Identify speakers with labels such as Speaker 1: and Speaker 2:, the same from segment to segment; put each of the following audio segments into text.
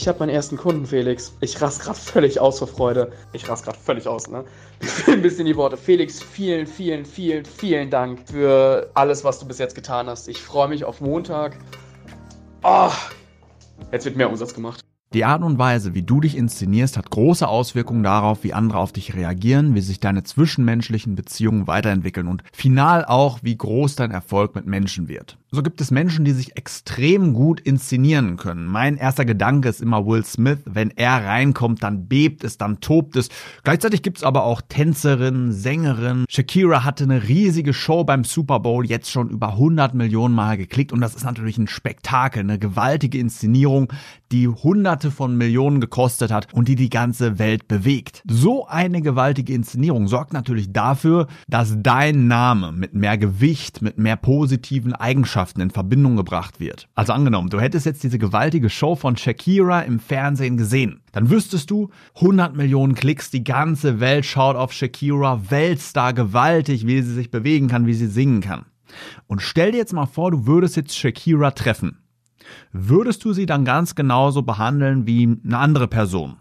Speaker 1: Ich habe meinen ersten Kunden, Felix. Ich raste gerade völlig aus vor Freude. Ich raste gerade völlig aus, ne? Ein bisschen die Worte. Felix, vielen, vielen, vielen, vielen Dank für alles, was du bis jetzt getan hast. Ich freue mich auf Montag. Oh, jetzt wird mehr Umsatz gemacht.
Speaker 2: Die Art und Weise, wie du dich inszenierst, hat große Auswirkungen darauf, wie andere auf dich reagieren, wie sich deine zwischenmenschlichen Beziehungen weiterentwickeln und final auch, wie groß dein Erfolg mit Menschen wird. So gibt es Menschen, die sich extrem gut inszenieren können. Mein erster Gedanke ist immer Will Smith. Wenn er reinkommt, dann bebt es, dann tobt es. Gleichzeitig gibt es aber auch Tänzerinnen, Sängerinnen. Shakira hatte eine riesige Show beim Super Bowl, jetzt schon über 100 Millionen Mal geklickt. Und das ist natürlich ein Spektakel, eine gewaltige Inszenierung, die hunderte von Millionen gekostet hat und die die ganze Welt bewegt. So eine gewaltige Inszenierung sorgt natürlich dafür, dass dein Name mit mehr Gewicht, mit mehr positiven Eigenschaften Eigenschaften in Verbindung gebracht wird. Also angenommen, du hättest jetzt diese gewaltige Show von Shakira im Fernsehen gesehen. Dann wüsstest du, 100 Millionen Klicks, die ganze Welt schaut auf Shakira, Weltstar gewaltig, wie sie sich bewegen kann, wie sie singen kann. Und stell dir jetzt mal vor, du würdest jetzt Shakira treffen. Würdest du sie dann ganz genauso behandeln wie eine andere Person?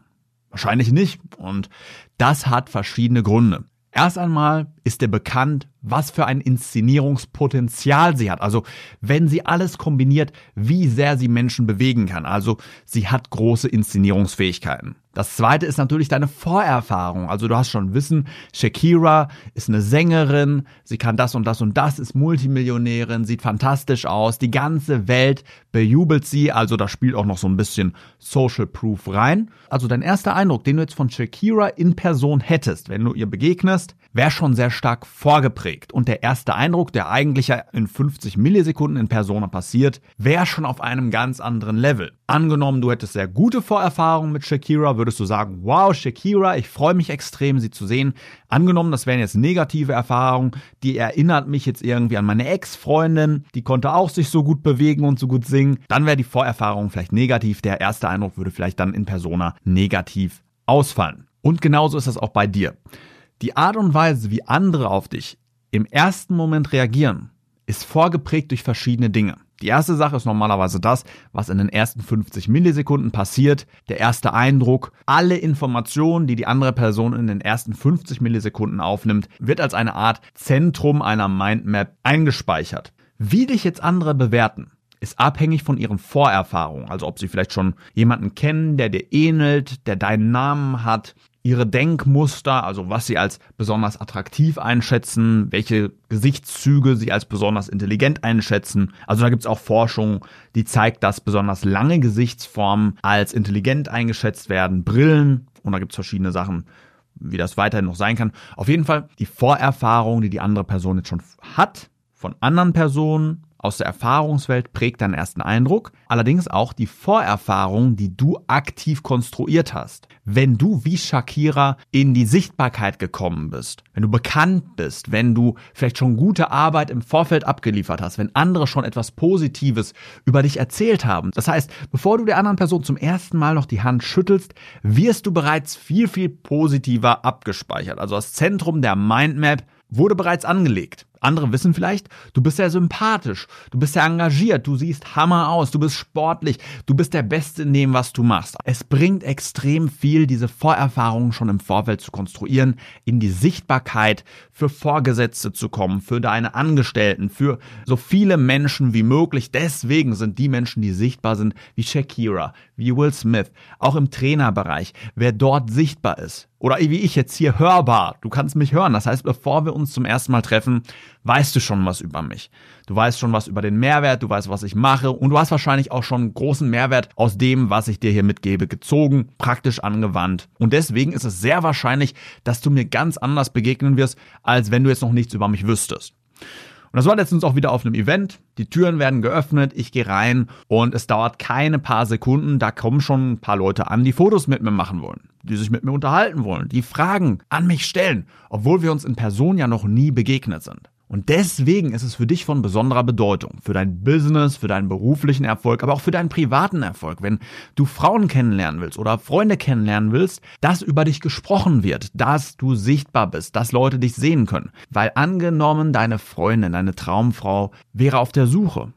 Speaker 2: Wahrscheinlich nicht. Und das hat verschiedene Gründe. Erst einmal ist dir bekannt, was für ein Inszenierungspotenzial sie hat. Also wenn sie alles kombiniert, wie sehr sie Menschen bewegen kann. Also sie hat große Inszenierungsfähigkeiten. Das zweite ist natürlich deine Vorerfahrung. Also du hast schon Wissen, Shakira ist eine Sängerin, sie kann das und das und das, ist Multimillionärin, sieht fantastisch aus, die ganze Welt bejubelt sie, also da spielt auch noch so ein bisschen Social Proof rein. Also dein erster Eindruck, den du jetzt von Shakira in Person hättest, wenn du ihr begegnest, wäre schon sehr stark vorgeprägt. Und der erste Eindruck, der eigentlich in 50 Millisekunden in Persona passiert, wäre schon auf einem ganz anderen Level. Angenommen, du hättest sehr gute Vorerfahrungen mit Shakira, würdest du sagen, wow, Shakira, ich freue mich extrem, sie zu sehen. Angenommen, das wären jetzt negative Erfahrungen, die erinnert mich jetzt irgendwie an meine Ex-Freundin, die konnte auch sich so gut bewegen und so gut singen. Dann wäre die Vorerfahrung vielleicht negativ, der erste Eindruck würde vielleicht dann in Persona negativ ausfallen. Und genauso ist das auch bei dir. Die Art und Weise, wie andere auf dich im ersten Moment reagieren, ist vorgeprägt durch verschiedene Dinge. Die erste Sache ist normalerweise das, was in den ersten 50 Millisekunden passiert, der erste Eindruck. Alle Informationen, die die andere Person in den ersten 50 Millisekunden aufnimmt, wird als eine Art Zentrum einer Mindmap eingespeichert. Wie dich jetzt andere bewerten, ist abhängig von ihren Vorerfahrungen. Also ob sie vielleicht schon jemanden kennen, der dir ähnelt, der deinen Namen hat, ihre Denkmuster, also was sie als besonders attraktiv einschätzen, welche Gesichtszüge sie als besonders intelligent einschätzen. Also da gibt's auch Forschung, die zeigt, dass besonders lange Gesichtsformen als intelligent eingeschätzt werden, Brillen und da gibt's verschiedene Sachen, wie das weiterhin noch sein kann. Auf jeden Fall die Vorerfahrung, die die andere Person jetzt schon hat, von anderen Personen aus der Erfahrungswelt prägt deinen ersten Eindruck, allerdings auch die Vorerfahrung, die du aktiv konstruiert hast. Wenn du wie Shakira in die Sichtbarkeit gekommen bist, wenn du bekannt bist, wenn du vielleicht schon gute Arbeit im Vorfeld abgeliefert hast, wenn andere schon etwas Positives über dich erzählt haben. Das heißt, bevor du der anderen Person zum ersten Mal noch die Hand schüttelst, wirst du bereits viel, viel positiver abgespeichert. Also das Zentrum der Mindmap wurde bereits angelegt. Andere wissen vielleicht, du bist sehr sympathisch, du bist sehr engagiert, du siehst Hammer aus, du bist sportlich, du bist der Beste in dem, was du machst. Es bringt extrem viel, diese Vorerfahrungen schon im Vorfeld zu konstruieren, in die Sichtbarkeit für Vorgesetzte zu kommen, für deine Angestellten, für so viele Menschen wie möglich. Deswegen sind die Menschen, die sichtbar sind, wie Shakira, wie Will Smith, auch im Trainerbereich, wer dort sichtbar ist. Oder wie ich jetzt hier hörbar. Du kannst mich hören. Das heißt, bevor wir uns zum ersten Mal treffen, weißt du schon was über mich. Du weißt schon was über den Mehrwert, du weißt, was ich mache und du hast wahrscheinlich auch schon großen Mehrwert aus dem, was ich dir hier mitgebe, gezogen, praktisch angewandt. Und deswegen ist es sehr wahrscheinlich, dass du mir ganz anders begegnen wirst, als wenn du jetzt noch nichts über mich wüsstest. Und das war letztens auch wieder auf einem Event. Die Türen werden geöffnet, ich gehe rein und es dauert keine paar Sekunden. Da kommen schon ein paar Leute an, die Fotos mit mir machen wollen, die sich mit mir unterhalten wollen, die Fragen an mich stellen, obwohl wir uns in Person ja noch nie begegnet sind. Und deswegen ist es für dich von besonderer Bedeutung, für dein Business, für deinen beruflichen Erfolg, aber auch für deinen privaten Erfolg, wenn du Frauen kennenlernen willst oder Freunde kennenlernen willst, dass über dich gesprochen wird, dass du sichtbar bist, dass Leute dich sehen können. Weil angenommen, deine Freundin, deine Traumfrau wäre auf der Suche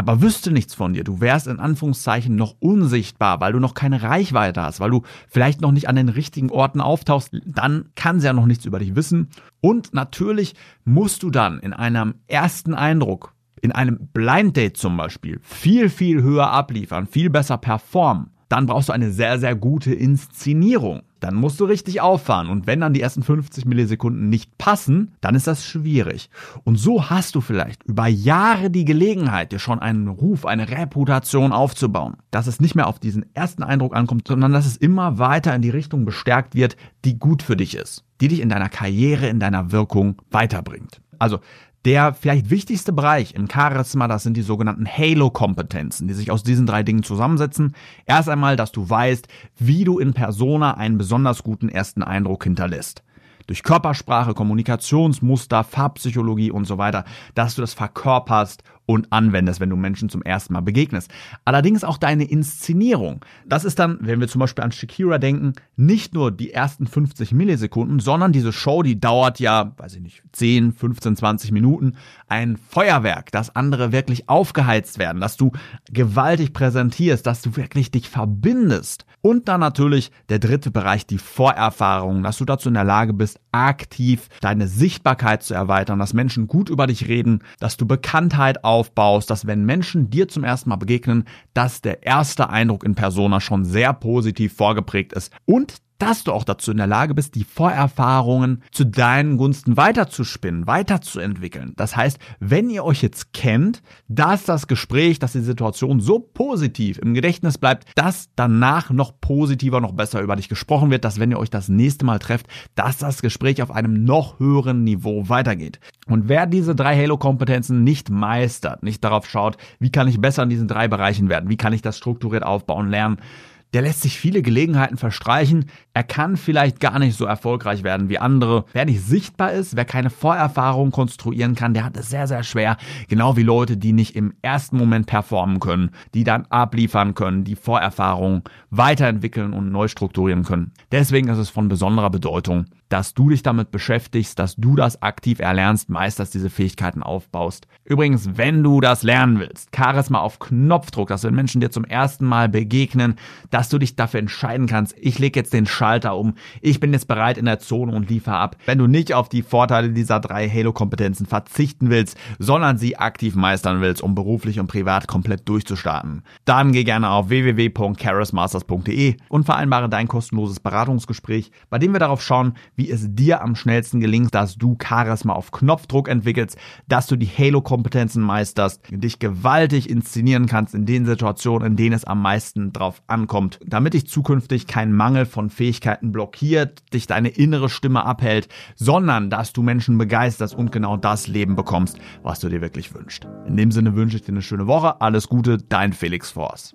Speaker 2: aber wüsste nichts von dir, du wärst in Anführungszeichen noch unsichtbar, weil du noch keine Reichweite hast, weil du vielleicht noch nicht an den richtigen Orten auftauchst, dann kann sie ja noch nichts über dich wissen. Und natürlich musst du dann in einem ersten Eindruck, in einem Blind Date zum Beispiel, viel, viel höher abliefern, viel besser performen dann brauchst du eine sehr, sehr gute Inszenierung. Dann musst du richtig auffahren. Und wenn dann die ersten 50 Millisekunden nicht passen, dann ist das schwierig. Und so hast du vielleicht über Jahre die Gelegenheit, dir schon einen Ruf, eine Reputation aufzubauen. Dass es nicht mehr auf diesen ersten Eindruck ankommt, sondern dass es immer weiter in die Richtung bestärkt wird, die gut für dich ist. Die dich in deiner Karriere, in deiner Wirkung weiterbringt. Also der vielleicht wichtigste Bereich im Charisma, das sind die sogenannten Halo-Kompetenzen, die sich aus diesen drei Dingen zusammensetzen. Erst einmal, dass du weißt, wie du in Persona einen besonders guten ersten Eindruck hinterlässt durch Körpersprache, Kommunikationsmuster, Farbpsychologie und so weiter, dass du das verkörperst und anwendest, wenn du Menschen zum ersten Mal begegnest. Allerdings auch deine Inszenierung. Das ist dann, wenn wir zum Beispiel an Shakira denken, nicht nur die ersten 50 Millisekunden, sondern diese Show, die dauert ja, weiß ich nicht, 10, 15, 20 Minuten. Ein Feuerwerk, dass andere wirklich aufgeheizt werden, dass du gewaltig präsentierst, dass du wirklich dich verbindest. Und dann natürlich der dritte Bereich, die Vorerfahrung, dass du dazu in der Lage bist, aktiv deine Sichtbarkeit zu erweitern, dass Menschen gut über dich reden, dass du Bekanntheit aufbaust, dass wenn Menschen dir zum ersten Mal begegnen, dass der erste Eindruck in Persona schon sehr positiv vorgeprägt ist. Und dass du auch dazu in der Lage bist, die Vorerfahrungen zu deinen Gunsten weiterzuspinnen, weiterzuentwickeln. Das heißt, wenn ihr euch jetzt kennt, dass das Gespräch, dass die Situation so positiv im Gedächtnis bleibt, dass danach noch positiver, noch besser über dich gesprochen wird, dass wenn ihr euch das nächste Mal trefft, dass das Gespräch auf einem noch höheren Niveau weitergeht. Und wer diese drei Halo-Kompetenzen nicht meistert, nicht darauf schaut, wie kann ich besser in diesen drei Bereichen werden, wie kann ich das strukturiert aufbauen, lernen, der lässt sich viele Gelegenheiten verstreichen. Er kann vielleicht gar nicht so erfolgreich werden wie andere. Wer nicht sichtbar ist, wer keine Vorerfahrung konstruieren kann, der hat es sehr, sehr schwer. Genau wie Leute, die nicht im ersten Moment performen können, die dann abliefern können, die Vorerfahrung weiterentwickeln und neu strukturieren können. Deswegen ist es von besonderer Bedeutung, dass du dich damit beschäftigst, dass du das aktiv erlernst, meisterst, diese Fähigkeiten aufbaust. Übrigens, wenn du das lernen willst, Charisma auf Knopfdruck, dass wenn Menschen dir zum ersten Mal begegnen, dass du dich dafür entscheiden kannst, ich lege jetzt den Schalter um, ich bin jetzt bereit in der Zone und liefer ab. Wenn du nicht auf die Vorteile dieser drei Halo-Kompetenzen verzichten willst, sondern sie aktiv meistern willst, um beruflich und privat komplett durchzustarten, dann geh gerne auf www.charismasters.de und vereinbare dein kostenloses Beratungsgespräch, bei dem wir darauf schauen, wie es dir am schnellsten gelingt, dass du Charisma auf Knopfdruck entwickelst, dass du die Halo-Kompetenzen meisterst, dich gewaltig inszenieren kannst in den Situationen, in denen es am meisten drauf ankommt, damit dich zukünftig kein Mangel von Fähigkeiten blockiert, dich deine innere Stimme abhält, sondern dass du Menschen begeisterst und genau das Leben bekommst, was du dir wirklich wünschst. In dem Sinne wünsche ich dir eine schöne Woche, alles Gute, dein Felix Force.